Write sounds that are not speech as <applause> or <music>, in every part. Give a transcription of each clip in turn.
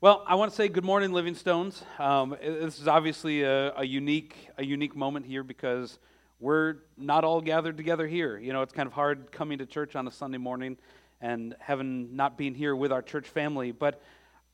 Well, I want to say good morning, Living Stones. Um, this is obviously a, a, unique, a unique moment here because we're not all gathered together here. You know, it's kind of hard coming to church on a Sunday morning and having not being here with our church family. But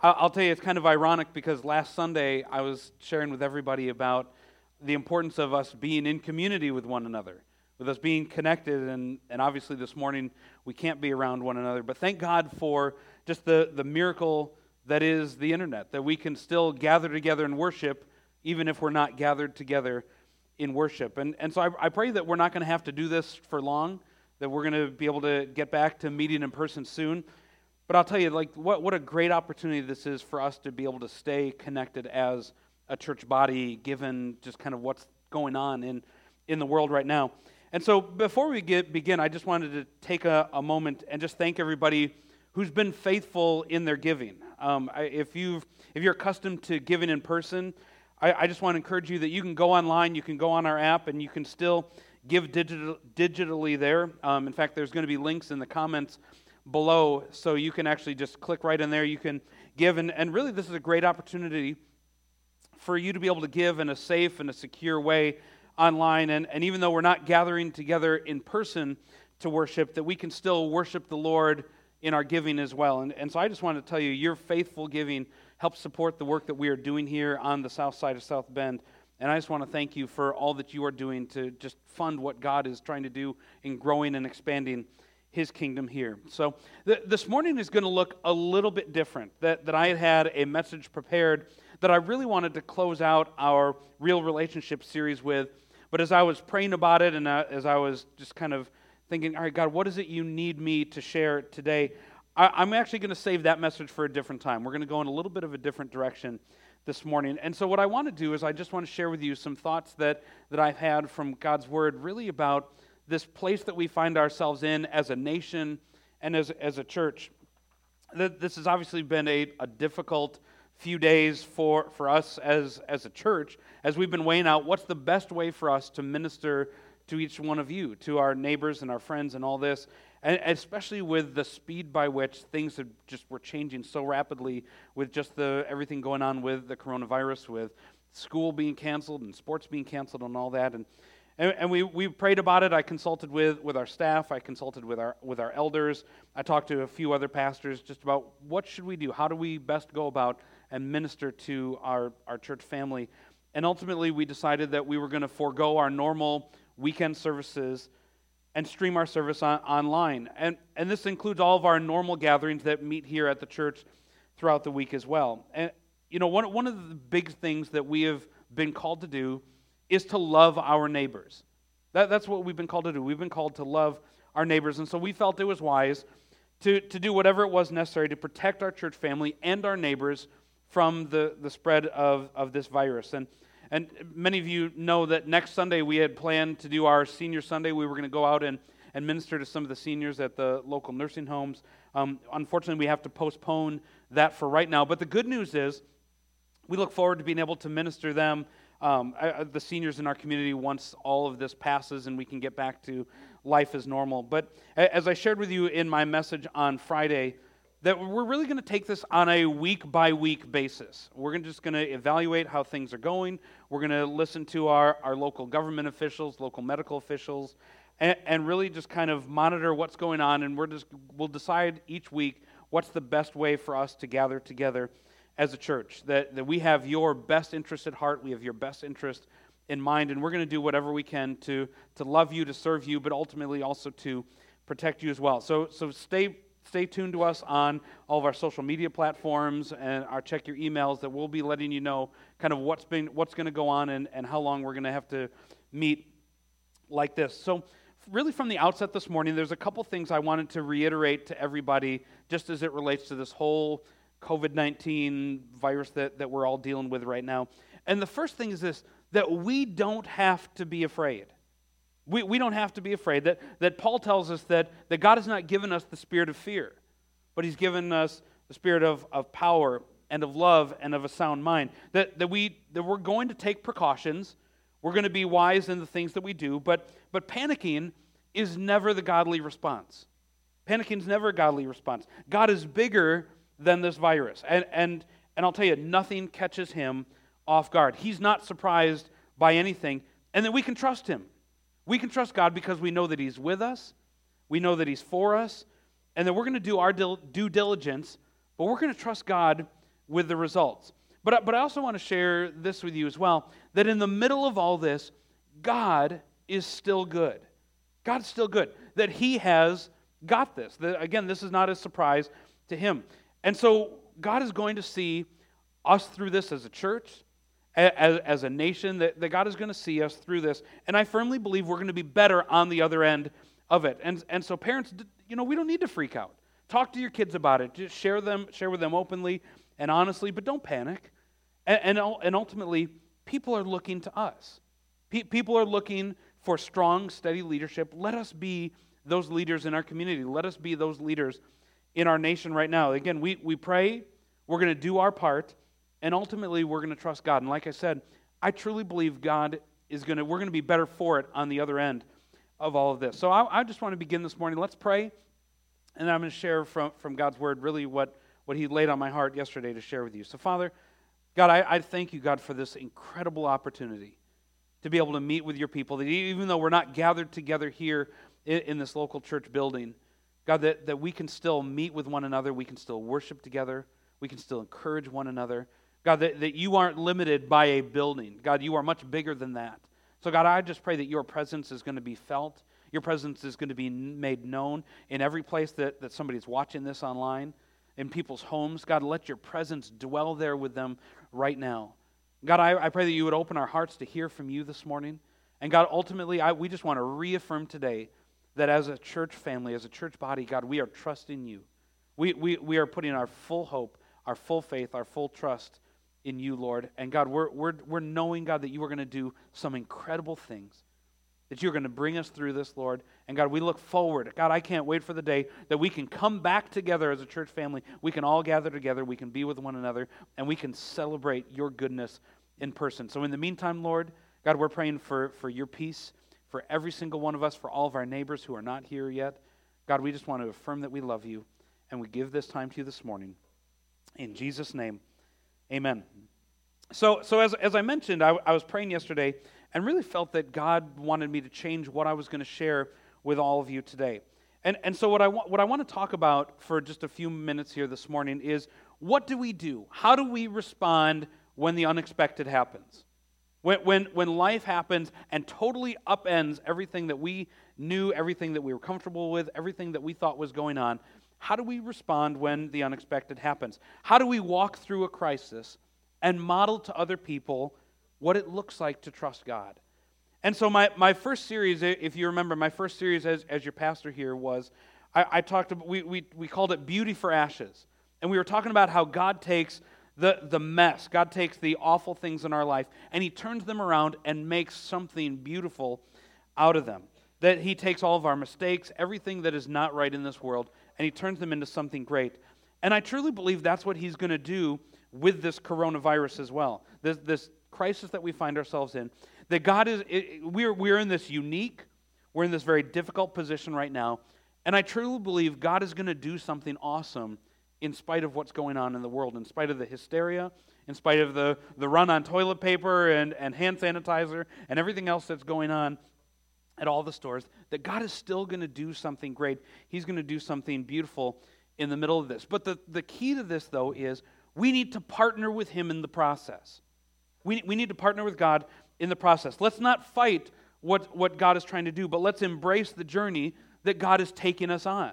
I'll tell you, it's kind of ironic because last Sunday I was sharing with everybody about the importance of us being in community with one another, with us being connected. And, and obviously, this morning we can't be around one another. But thank God for just the, the miracle that is the internet, that we can still gather together and worship even if we're not gathered together in worship. And, and so I, I pray that we're not going to have to do this for long, that we're going to be able to get back to meeting in person soon. But I'll tell you, like, what, what a great opportunity this is for us to be able to stay connected as a church body, given just kind of what's going on in, in the world right now. And so before we get, begin, I just wanted to take a, a moment and just thank everybody who's been faithful in their giving. Um, if, you've, if you're accustomed to giving in person, I, I, just want to encourage you that you can go online, you can go on our app, and you can still give digital, digitally there. Um, in fact, there's going to be links in the comments below, so you can actually just click right in there. You can give, and, and really, this is a great opportunity for you to be able to give in a safe and a secure way online. And, and even though we're not gathering together in person to worship, that we can still worship the Lord in our giving as well. And, and so I just wanted to tell you, your faithful giving helps support the work that we are doing here on the south side of South Bend. And I just want to thank you for all that you are doing to just fund what God is trying to do in growing and expanding his kingdom here. So th- this morning is going to look a little bit different. That, that I had had a message prepared that I really wanted to close out our real relationship series with. But as I was praying about it and uh, as I was just kind of thinking, all right, God, what is it you need me to share today? I, am actually going to save that message for a different time. We're going to go in a little bit of a different direction this morning. And so, what I want to do is, I just want to share with you some thoughts that, that I've had from God's Word, really about this place that we find ourselves in as a nation and as, as a church. This has obviously been a, a difficult few days for, for us as, as a church as we've been weighing out what's the best way for us to minister to each one of you, to our neighbors and our friends and all this, and especially with the speed by which things have just were changing so rapidly with just the everything going on with the coronavirus, with school being canceled and sports being canceled and all that, and and, and we, we prayed about it. I consulted with, with our staff. I consulted with our with our elders. I talked to a few other pastors just about what should we do? How do we best go about and minister to our, our church family? And ultimately, we decided that we were going to forego our normal weekend services, and stream our service on, online. And, and this includes all of our normal gatherings that meet here at the church throughout the week as well. And, you know, one, one of the big things that we have been called to do is to love our neighbors. That, that's what we've been called to do. We've been called to love our neighbors. And so we felt it was wise to, to do whatever it was necessary to protect our church family and our neighbors from the, the spread of, of this virus. And and many of you know that next Sunday we had planned to do our Senior Sunday. We were going to go out and, and minister to some of the seniors at the local nursing homes. Um, unfortunately, we have to postpone that for right now. But the good news is we look forward to being able to minister them, um, the seniors in our community, once all of this passes and we can get back to life as normal. But as I shared with you in my message on Friday, that we're really going to take this on a week by week basis. We're just going to evaluate how things are going. We're going to listen to our, our local government officials, local medical officials, and, and really just kind of monitor what's going on. And we're just, we'll decide each week what's the best way for us to gather together as a church. That, that we have your best interest at heart, we have your best interest in mind, and we're going to do whatever we can to, to love you, to serve you, but ultimately also to protect you as well. So, so stay stay tuned to us on all of our social media platforms and our check your emails that we'll be letting you know kind of what's been what's going to go on and, and how long we're going to have to meet like this. So really from the outset this morning there's a couple things i wanted to reiterate to everybody just as it relates to this whole covid-19 virus that, that we're all dealing with right now. And the first thing is this that we don't have to be afraid we, we don't have to be afraid. That, that Paul tells us that, that God has not given us the spirit of fear, but he's given us the spirit of, of power and of love and of a sound mind. That, that, we, that we're going to take precautions. We're going to be wise in the things that we do, but, but panicking is never the godly response. Panicking is never a godly response. God is bigger than this virus. And, and, And I'll tell you, nothing catches him off guard. He's not surprised by anything. And then we can trust him. We can trust God because we know that he's with us, we know that he's for us, and that we're going to do our due diligence, but we're going to trust God with the results. But, but I also want to share this with you as well that in the middle of all this, God is still good. God's still good. That He has got this. That, again, this is not a surprise to Him. And so God is going to see us through this as a church, as, as a nation, that, that God is going to see us through this. And I firmly believe we're going to be better on the other end of it. And, and so, parents, you know, we don't need to freak out. Talk to your kids about it. Just share them, share with them openly and honestly, but don't panic. And, and, and ultimately, people are looking to us. Pe- people are looking for strong, steady leadership. Let us be those leaders in our community. Let us be those leaders in our nation right now. Again, we, we pray, we're going to do our part, and ultimately we're going to trust God. And like I said, I truly believe God is going to, we're going to be better for it on the other end of all of this. So I, I just want to begin this morning. Let's pray, and I'm going to share from, from God's word really what, what He laid on my heart yesterday to share with you. So, Father, God, I, I thank you, God, for this incredible opportunity to be able to meet with your people. That even though we're not gathered together here in, in this local church building, God, that, that we can still meet with one another, we can still worship together, we can still encourage one another. God, that, that you aren't limited by a building. God, you are much bigger than that. So, God, I just pray that your presence is going to be felt. Your presence is going to be made known in every place that, that somebody's watching this online, in people's homes. God, let your presence dwell there with them right now. God, I, I pray that you would open our hearts to hear from you this morning. And God, ultimately, I, we just want to reaffirm today that as a church family, as a church body, God, we are trusting you. We, we, we are putting our full hope, our full faith, our full trust in you, Lord. And God, we're, we're, we're knowing, God, that you are going to do some incredible things, that you're going to bring us through this, Lord. And God, we look forward. God, I can't wait for the day that we can come back together as a church family. We can all gather together, we can be with one another, and we can celebrate your goodness in person. So in the meantime, Lord, God, we're praying for, for your peace for every single one of us, for all of our neighbors who are not here yet. God, we just want to affirm that we love you, and we give this time to you this morning. In Jesus' name, amen. So, so as, as I mentioned, I, I was praying yesterday and really felt that God wanted me to change what I was going to share with all of you today. And, and so, what I, wa- what I want to talk about for just a few minutes here this morning is what do we do? How do we respond when the unexpected happens? When, when, when life happens and totally upends everything that we knew, everything that we were comfortable with, everything that we thought was going on, how do we respond when the unexpected happens? How do we walk through a crisis and model to other people what it looks like to trust God? And so, my, my first series, if you remember, my first series as, as your pastor here was I, I talked about, we, we, we called it Beauty for Ashes. And we were talking about how God takes the, the mess. God takes the awful things in our life and He turns them around and makes something beautiful out of them. That He takes all of our mistakes, everything that is not right in this world, and He turns them into something great. And I truly believe that's what He's going to do with this coronavirus as well. This, this crisis that we find ourselves in. That God is, it, we're, we're in this unique, we're in this very difficult position right now. And I truly believe God is going to do something awesome in spite of what's going on in the world, in spite of the hysteria, in spite of the, the run on toilet paper and, and hand sanitizer and everything else that's going on at all the stores, that God is still going to do something great. He's going to do something beautiful in the middle of this. But the, the key to this, though, is we need to partner with Him in the process. We, we need to partner with God in the process. Let's not fight what, what God is trying to do, but let's embrace the journey that God is taking us on.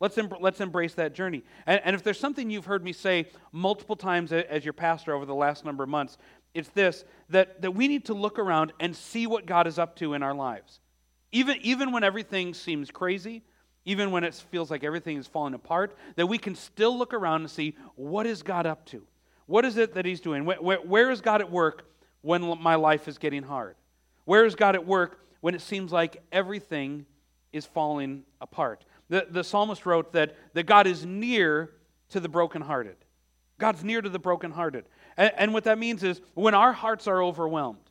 Let's, em- let's embrace that journey. And, and if there's something you've heard me say multiple times as your pastor over the last number of months, it's this that, that we need to look around and see what God is up to in our lives. Even, even when everything seems crazy, even when it feels like everything is falling apart, that we can still look around and see what is God up to? What is it that He's doing? where, where, where is God at work when my life is getting hard? Where is God at work when it seems like everything is falling apart? The, the psalmist wrote that, that God is near to the brokenhearted. God's near to the brokenhearted. And, and what that means is when our hearts are overwhelmed,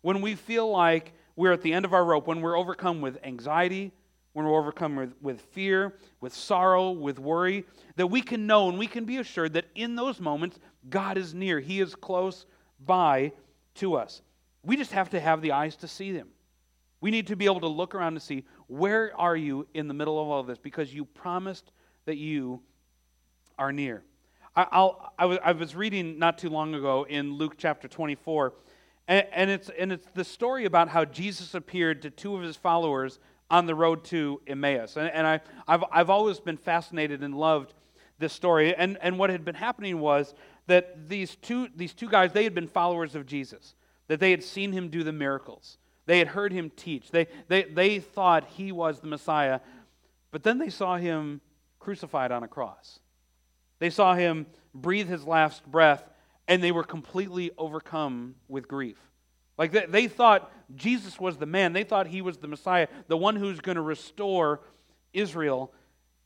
when we feel like we're at the end of our rope, when we're overcome with anxiety, when we're overcome with, with fear, with sorrow, with worry, that we can know and we can be assured that in those moments, God is near. He is close by to us. We just have to have the eyes to see Him. We need to be able to look around and see where are you in the middle of all of this because you promised that you are near. I, I'll, I, was, I was reading not too long ago in Luke chapter 24, and, and, it's, and it's the story about how Jesus appeared to two of his followers on the road to Emmaus. And, and I, I've, I've always been fascinated and loved this story. And, and what had been happening was that these two, these two guys, they had been followers of Jesus, that they had seen him do the miracles. They had heard him teach. They, they, they thought he was the Messiah, but then they saw him crucified on a cross. They saw him breathe his last breath, and they were completely overcome with grief. Like they, they thought Jesus was the man, they thought he was the Messiah, the one who's going to restore Israel.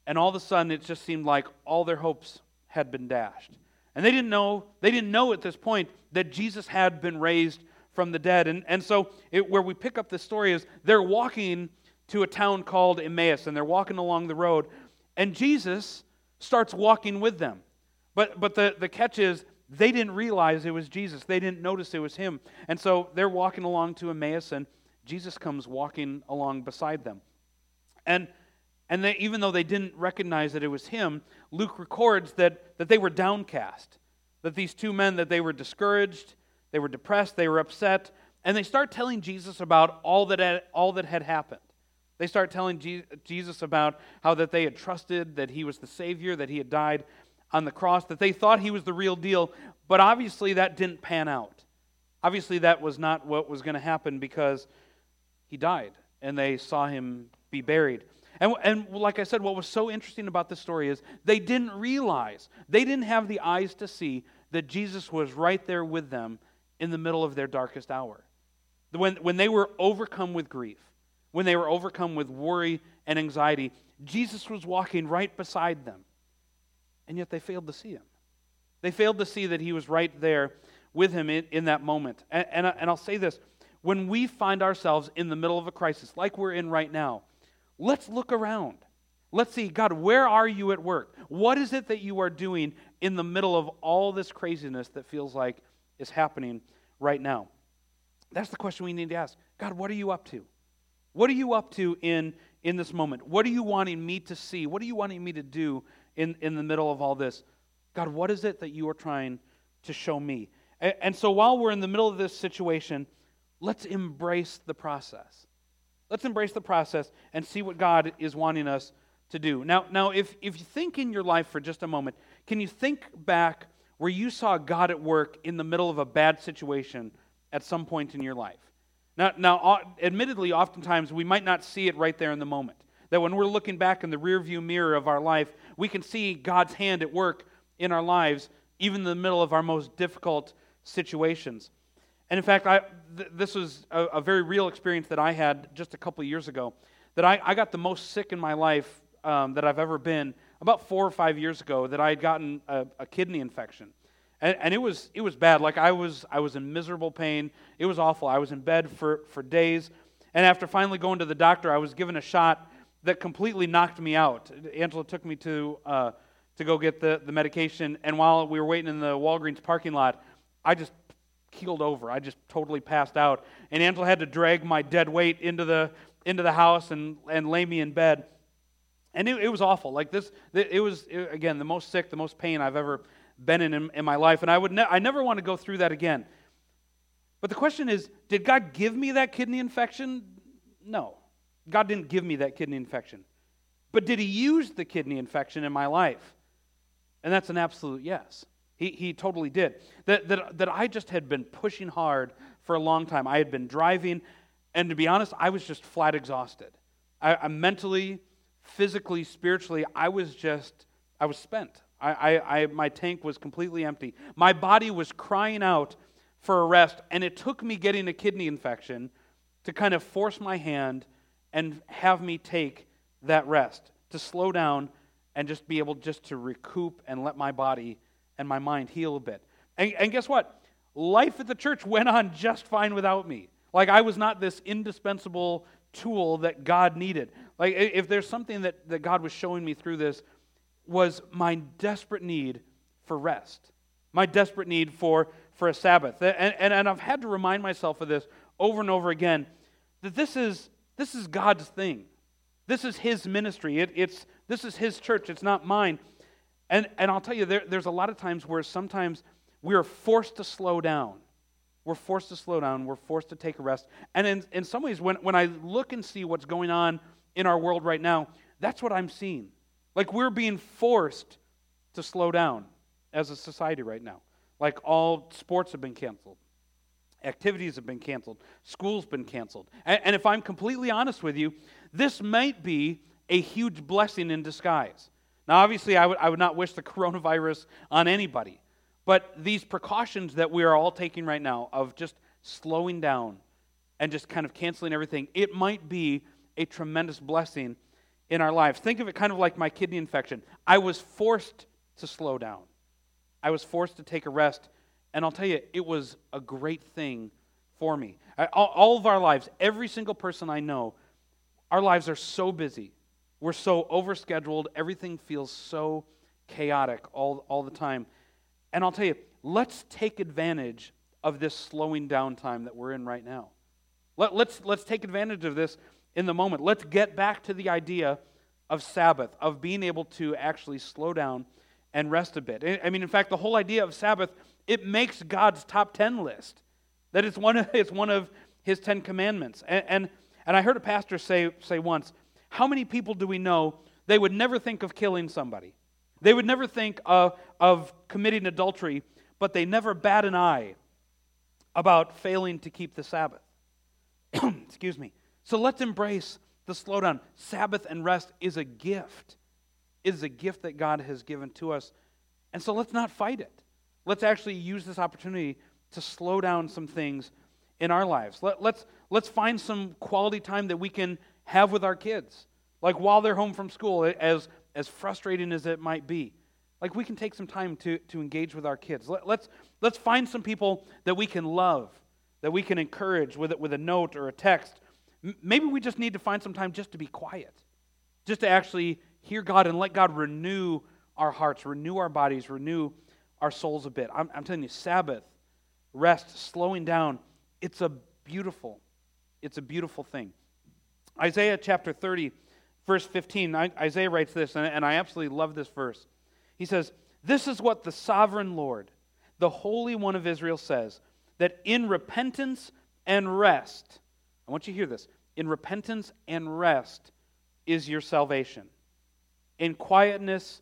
And all of a sudden, it just seemed like all their hopes had been dashed. And they didn't know, they didn't know at this point that Jesus had been raised from the dead. And, and so, it, where we pick up the story is they're walking to a town called Emmaus, and they're walking along the road, and Jesus starts walking with them. But, but the, the catch is, they didn't realize it was Jesus. They didn't notice it was him. And so they're walking along to Emmaus, and Jesus comes walking along beside them. And, and they, even though they didn't recognize that it was him, Luke records that, that they were downcast, that these two men, that they were discouraged, they were depressed, they were upset, and they start telling Jesus about all that had, all that had happened. They start telling Jesus about how that they had trusted that he was the Savior, that he had died on the cross, that they thought he was the real deal, but obviously that didn't pan out. Obviously, that was not what was going to happen because he died and they saw him be buried. And, and like I said, what was so interesting about this story is they didn't realize, they didn't have the eyes to see that Jesus was right there with them in the middle of their darkest hour. When, when they were overcome with grief, when they were overcome with worry and anxiety, Jesus was walking right beside them. And yet they failed to see him. They failed to see that he was right there with him in, in that moment. And, and, and I'll say this when we find ourselves in the middle of a crisis like we're in right now, let's look around. Let's see, God, where are you at work? What is it that you are doing in the middle of all this craziness that feels like is happening right now? That's the question we need to ask. God, what are you up to? What are you up to in, in this moment? What are you wanting me to see? What are you wanting me to do in, in the middle of all this? God, what is it that you are trying to show me? And, and so while we're in the middle of this situation, let's embrace the process. Let's embrace the process and see what God is wanting us to do. Now, now if, if you think in your life for just a moment, can you think back where you saw God at work in the middle of a bad situation at some point in your life? Now, now, admittedly, oftentimes we might not see it right there in the moment. That when we're looking back in the rearview mirror of our life, we can see God's hand at work in our lives, even in the middle of our most difficult situations. And in fact, I, th- this was a, a, very real experience that I had just a couple years ago. That I, I got the most sick in my life um, that I've ever been about four or five years ago, that I had gotten a, a kidney infection and, and, it was it was bad. Like I was I was in miserable pain. It was awful. I was in bed for for days, and after finally going to the doctor, I was given a shot that completely knocked me out. Angela took me to uh, to go get the the medication, and while we were waiting in the Walgreens parking lot, I just keeled over. I just totally passed out, and Angela had to drag my dead weight into the into the house and and lay me in bed. And it, it was awful. Like this, it was again the most sick, the most pain I've ever been in in, in my life, and I would ne- I never want to go through that again. But the question is, did God give me that kidney infection? No. God didn't give me that kidney infection. But did he use the kidney infection in my life? And that's an absolute yes. He, he totally did. That, that, that I just had been pushing hard for a long time. I had been driving, and to be honest, I was just flat exhausted. I, I mentally, physically, spiritually, I was just, I was spent. I, I, I, my tank was completely empty. My body was crying out for a rest, and it took me getting a kidney infection to kind of force my hand and have me take that rest, to slow down and just be able just to recoup and let my body and my mind heal a bit. And, and guess what? Life at the church went on just fine without me. Like I was not this indispensable tool that God needed. Like, if there's something that, that God was showing me through this, was my desperate need for rest, my desperate need for, for a Sabbath. And, and, and I've had to remind myself of this over and over again that this is, this is God's thing. This is His ministry. It, it's, this is His church. It's not mine. And, and I'll tell you, there, there's a lot of times where sometimes we are forced to slow down. We're forced to slow down. We're forced to take a rest. And in, in some ways, when, when I look and see what's going on in our world right now, that's what I'm seeing. Like we're being forced to slow down as a society right now. Like all sports have been canceled, activities have been canceled, school's been canceled. And, and if I'm completely honest with you, this might be a huge blessing in disguise. Now, obviously, I would, I would not wish the <laughs> coronavirus on anybody, but these precautions that we are all taking right now of just slowing down and just kind of canceling everything, it might be a tremendous blessing in our lives. Think of it kind of like my kidney infection. I was forced to slow down, I was forced to take a rest. And I'll tell you, it was a great thing for me. all, all of our lives, every single person I know, our lives are so busy. We're so overscheduled. Everything feels so chaotic all, all the time. And I'll tell you, let's take advantage of this slowing down time that we're in right now. Let, let's, let's take advantage of this in the moment. Let's get back to the idea of Sabbath, of being able to actually slow down and rest a bit. I mean, in fact, the whole idea of Sabbath, it makes God's top 10 list. That it's one of, <laughs> it's one of his 10 commandments. And, and, and I heard a pastor say, say once, how many people do we know they would never think of killing somebody? They would never think of, of committing adultery, but they never bat an eye about failing to keep the Sabbath. <clears throat> Excuse me. So let's embrace the slowdown. Sabbath and rest is a gift. It is a gift that God has given to us. And so let's not fight it. Let's actually use this opportunity to slow down some things in our lives. Let, us let's, let's find some quality time that we can have with our kids. Like while they're home from school, as, as frustrating as it might be. Like we can take some time to, to engage with our kids. Let, let's, let's find some people that we can love, that we can encourage with, it, with a note or a text Maybe we just need to find some time just to be quiet, just to actually hear God and let God renew our hearts, renew our bodies, renew our souls a bit. I'm, I'm telling you, Sabbath, rest, slowing down, it's a beautiful, it's a beautiful thing. Isaiah chapter 30, verse 15, Isaiah writes this, and I absolutely love this verse. He says, This is what the sovereign Lord, the Holy One of Israel, says, that in repentance and rest, I want you to hear this. In repentance and rest is your salvation. In quietness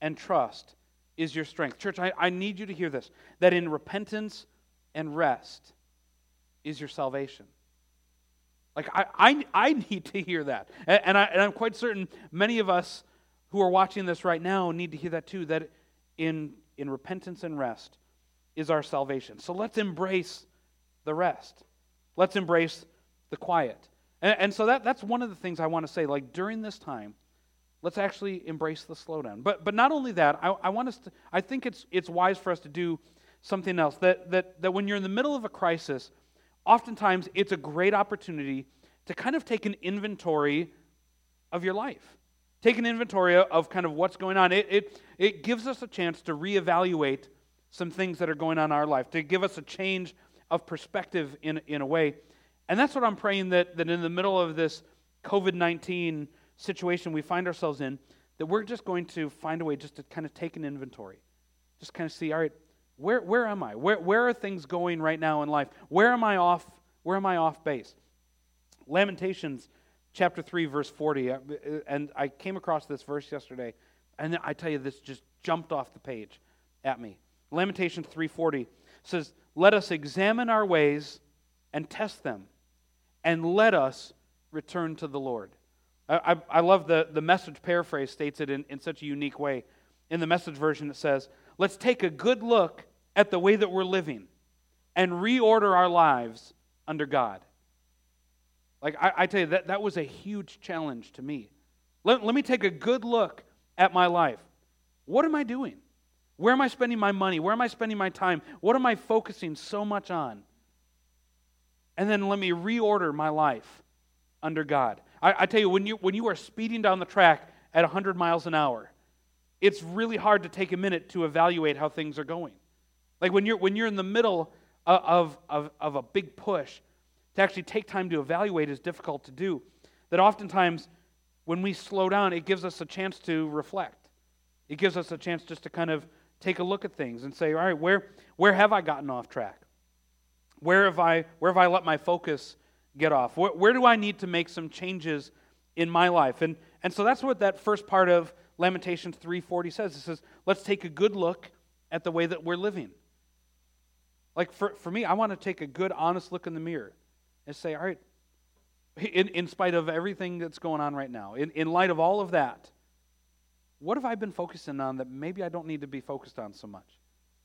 and trust is your strength. Church, I, I need you to hear this that in repentance and rest is your salvation. Like, I, I, I need to hear that. And, and, I, and I'm quite certain many of us who are watching this right now need to hear that too, that in, in repentance and rest is our salvation. So let's embrace the rest. Let's embrace the quiet. And, and so that, that's one of the things I want to say. Like during this time, let's actually embrace the slowdown. But, but not only that, I, I want us to, I think it's, it's wise for us to do something else. That, that, that when you're in the middle of a crisis, oftentimes it's a great opportunity to kind of take an inventory of your life. Take an inventory of kind of what's going on. It, it, it gives us a chance to reevaluate some things that are going on in our life, to give us a change of perspective in, in a way. And that's what I'm praying that, that in the middle of this COVID 19 situation we find ourselves in, that we're just going to find a way just to kind of take an inventory. Just kind of see, all right, where, where am I? Where, where are things going right now in life? Where am I off? Where am I off base? Lamentations chapter 3, verse 40. Uh, and I came across this verse yesterday, and I tell you, this just jumped off the page at me. Lamentations 3:40 says, "Let us examine our ways and test them, and let us return to the Lord. I, I, I love the, the message paraphrase states it in, in such a unique way. In the message version, it says, Let's take a good look at the way that we're living and reorder our lives under God. Like, I, I tell you, that, that was a huge challenge to me. Let, let me take a good look at my life. What am I doing? Where am I spending my money? Where am I spending my time? What am I focusing so much on? And then let me reorder my life under God. I, I tell you, when you, when you are speeding down the track at 100 miles an hour, it's really hard to take a minute to evaluate how things are going. Like when you're, when you're in the middle of, of, of a big push, to actually take time to evaluate is difficult to do. That oftentimes, when we slow down, it gives us a chance to reflect. It gives us a chance just to kind of take a look at things and say, all right, where, where have I gotten off track? Where have I, where have I let my focus get off? Where, where do I need to make some changes in my life? And, and so that's what that first part of Lamentations 3.40 says. It says, let's take a good look at the way that we're living. Like for, for me, I want to take a good, honest look in the mirror and say, all right, in, in spite of everything that's going on right now, in, in light of all of that, what have I been focusing on that maybe I don't need to be focused on so much?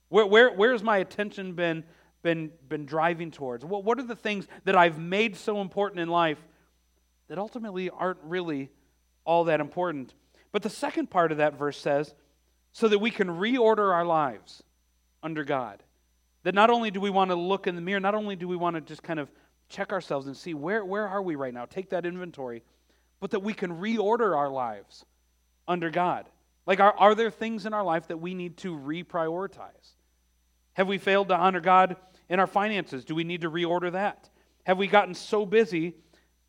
Where, where, where's my attention been, been, been driving towards? What, what are the things that I've made so important in life that ultimately aren't really all that important? But the second part of that verse says, so that we can reorder our lives under God. That not only do we want to look in the mirror, not only do we want to just kind of check ourselves and see where, where are we right now, take that inventory, but that we can reorder our lives under God. Like, are, are there things in our life that we need to reprioritize? Have we failed to honor God in our finances? Do we need to reorder that? Have we gotten so busy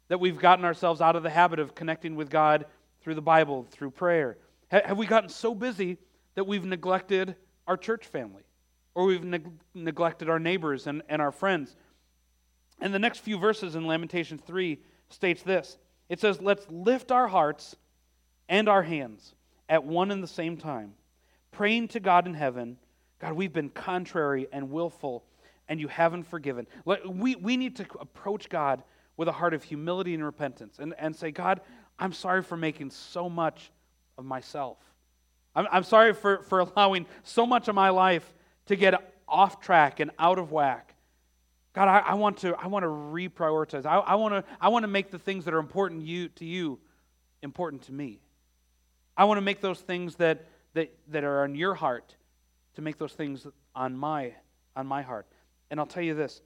that we've gotten ourselves out of the habit of connecting with God through the Bible, through prayer? Have we gotten so busy that we've neglected our church family? Or we've neg- neglected our neighbors and, and our friends? And the next few verses in Lamentations 3 states this it says, Let's lift our hearts and our hands at one and the same time, praying to God in heaven God, we've been contrary and willful, and you haven't forgiven. We, we need to approach God with a heart of humility and repentance and, and say, God, I'm sorry for making so much of myself. I'm, I'm sorry for, for allowing so much of my life to get off track and out of whack. God, I, I, want to, I want to reprioritize. I, I, want to, I want to make the things that are important you, to you important to me. I want to make those things that, that, that are on your heart to make those things on my, on my heart. And I'll tell you this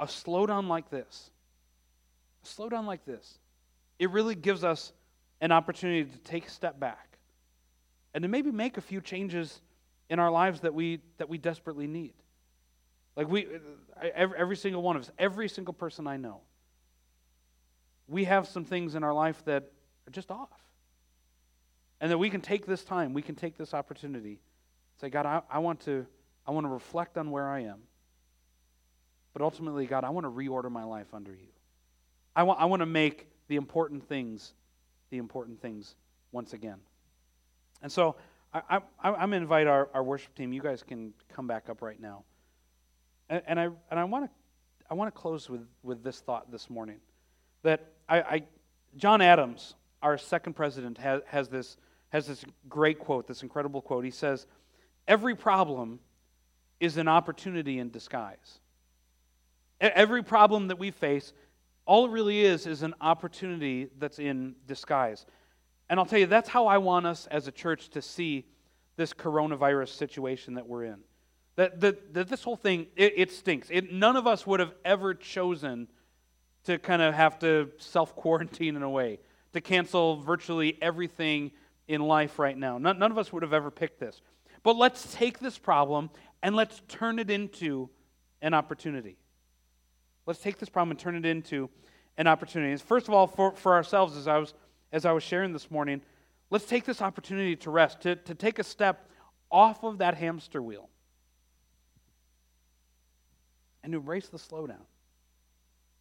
a slowdown like this, a slowdown like this, it really gives us an opportunity to take a step back and to maybe make a few changes in our lives that we, that we desperately need. Like we, every, every single one of us, every single person I know, we have some things in our life that are just off. And that we can take this time, we can take this opportunity, say, God, I, I want to, I want to reflect on where I am. But ultimately, God, I want to reorder my life under you. I want, I want to make the important things the important things once again. And so I, I, I'm going to invite our, our worship team. You guys can come back up right now. And, and I, and I want to I want to close with, with this thought this morning that I, I John Adams, our second president, has, has, this, has this great quote, this incredible quote. He says, Every problem is an opportunity in disguise. Every problem that we face, all it really is, is an opportunity that's in disguise. And I'll tell you, that's how I want us as a church to see this coronavirus situation that we're in. That, that, that this whole thing, it, it stinks. It, none of us would have ever chosen to kind of have to self quarantine in a way, to cancel virtually everything in life right now. None, none of us would have ever picked this. But let's take this problem and let's turn it into an opportunity. Let's take this problem and turn it into an opportunity. First of all, for, for ourselves, as I, was, as I was sharing this morning, let's take this opportunity to rest, to, to take a step off of that hamster wheel and embrace the slowdown.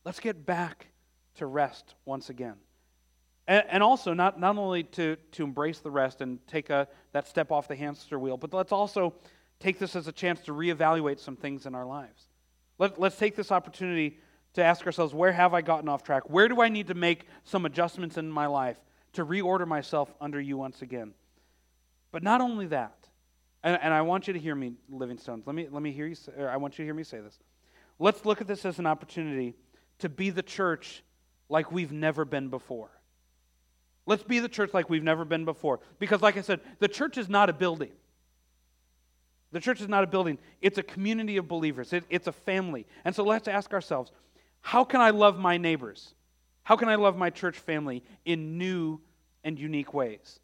Let's get back to rest once again. And, and also, not, not only to, to embrace the rest and take a, that step off the hamster wheel, but let's also take this as a chance to reevaluate some things in our lives. Let, let's take this opportunity to ask ourselves where have I gotten off track? Where do I need to make some adjustments in my life to reorder myself under you once again? But not only that, and, and I want you to hear me, Living Stones. Let me, let me hear you, say, I want you to hear me say this. Let's look at this as an opportunity to be the church like we've never been before. Let's be the church like we've never been before. Because, like I said, the church is not a building. The church is not a building, it's a community of believers, it, it's a family. And so let's ask ourselves how can I love my neighbors How can I love my church family in new and unique ways?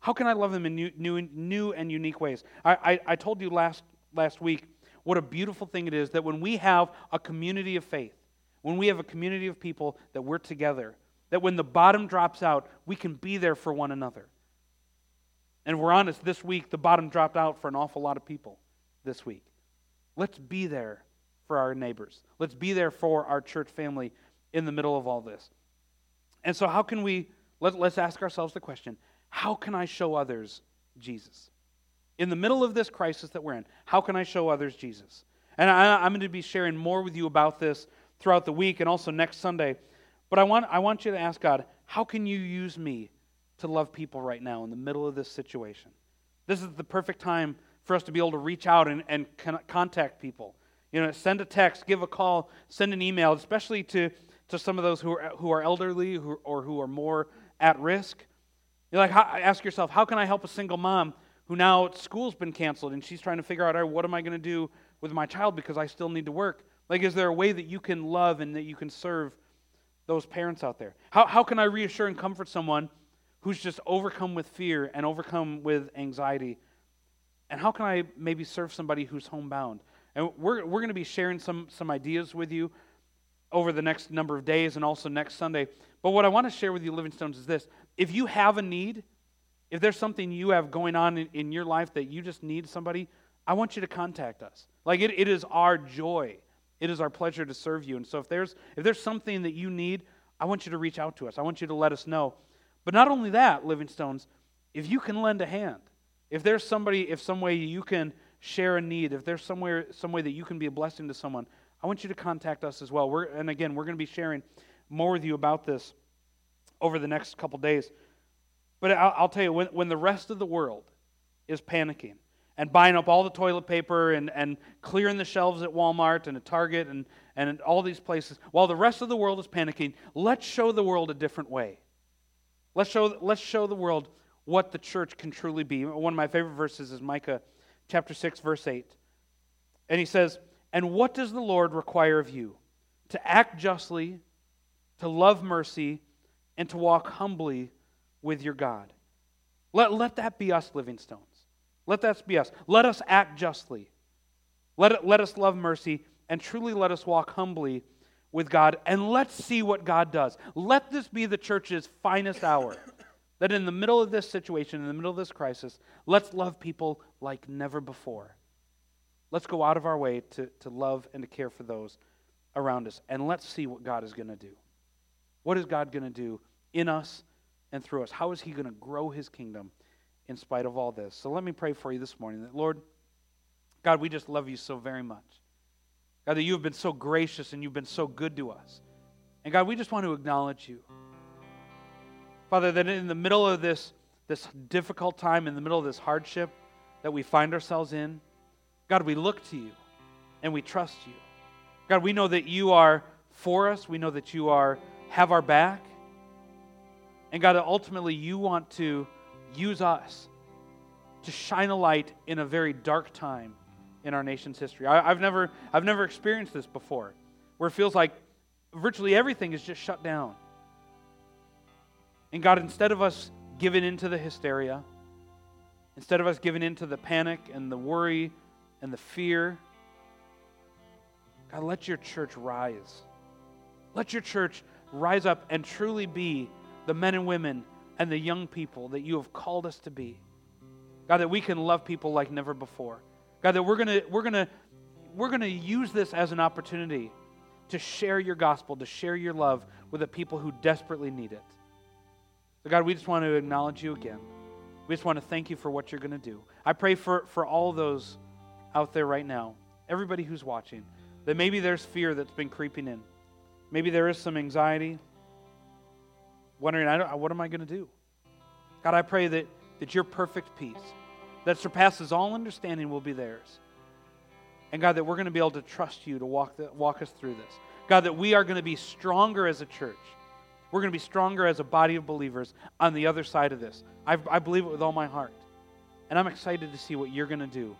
How can I love them in new, new, new and unique ways? I, I, I told you last, last week what a beautiful thing it is that when we have a community of faith, when we have a community of people that we're together, that when the bottom drops out, we can be there for one another. And we're honest, this week the bottom dropped out for an awful lot of people this week. Let's be there for our neighbors. Let's be there for our church family in the middle of all this. And so, how can we, let, let's ask ourselves the question how can I show others Jesus? In the middle of this crisis that we're in, how can I show others Jesus? And I, am going to be sharing more with you about this throughout the week and also next Sunday. But I want, I want you to ask God, how can you use me to love people right now in the middle of this situation? This is the perfect time for us to be able to reach out and, and contact people. You know, send a text, give a call, send an email, especially to, to some of those who are, who are elderly who, or who are more at risk. You like, how, ask yourself, how can I help a single mom who now school's been canceled and she's trying to figure out, what am I going to do with my child because I still need to work? Like, is there a way that you can love and that you can serve those parents out there? How, how can I reassure and comfort someone who's just overcome with fear and overcome with anxiety? And how can I maybe serve somebody who's homebound? And we're, we're going to be sharing some, some ideas with you over the next number of days and also next Sunday. But what I want to share with you, Living Stones, is this. If you have a need, if there's something you have going on in, in your life that you just need somebody, I want you to contact us. Like it, it is our joy. It is our pleasure to serve you. And so if there's if there's something that you need, I want you to reach out to us. I want you to let us know. But not only that, Living Stones, if you can lend a hand, if there's somebody, if some way you can share a need, if there's somewhere some way that you can be a blessing to someone, I want you to contact us as well. We're, and again, we're going to be sharing more with you about this over the next couple days. But I'll, I'll tell you, when, when the rest of the world is panicking and buying up all the toilet paper and, and clearing the shelves at Walmart and at Target and, and all these places, while the rest of the world is panicking, let's show the world a different way. Let's show, let's show the world what the church can truly be. One of my favorite verses is Micah chapter 6, verse 8. And he says, and what does the Lord require of you? To act justly, to love mercy, and to walk humbly with your God. Let, let that be us, living stones. Let that be us. Let us act justly. Let, let us love mercy, and truly let us walk humbly with God. And let's see what God does. Let this be the church's finest hour. <coughs> that in the middle of this situation, in the middle of this crisis, let's love people like never before. Let's go out of our way to, to love and to care for those around us. And let's see what God is going to do. What is God going to do in us and through us? How is He going to grow His kingdom in spite of all this? So let me pray for you this morning that, Lord, God, we just love you so very much. God, that you have been so gracious and you've been so good to us. And God, we just want to acknowledge you. Father, that in the middle of this, this difficult time, in the middle of this hardship that we find ourselves in, God, we look to you and we trust you. God, we know that you are for us. We know that you are have our back. And God, ultimately you want to use us to shine a light in a very dark time in our nation's history. I, have never, I've never experienced this before, where it feels like virtually everything is just shut down. And God, instead of us giving into the hysteria, instead of us giving into the panic and the worry and the fear. God, let your church rise. Let your church rise up and truly be the men and women and the young people that you have called us to be. God, that we can love people like never before. God, that we're gonna we're gonna we're gonna use this as an opportunity to share your gospel, to share your love with the people who desperately need it. So God, we just want to acknowledge you again. We just want to thank you for what you're going to do. I pray for, for all those out there right now, everybody who's watching, that maybe there's fear that's been creeping in. Maybe there is some anxiety, wondering, what am I going to do? God, I pray that, that your perfect peace that surpasses all understanding will be theirs. And God, that we're going to be able to trust you to walk, the, walk us through this. God, that we are going to be stronger as a church. We're going to be stronger as a body of believers on the other side of this. I, I believe it with all my heart. And I'm excited to see what you're going to do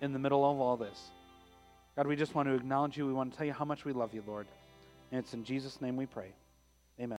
in the middle of all this. God, we just want to acknowledge you. We want to tell you how much we love you, Lord. And it's in Jesus' name we pray.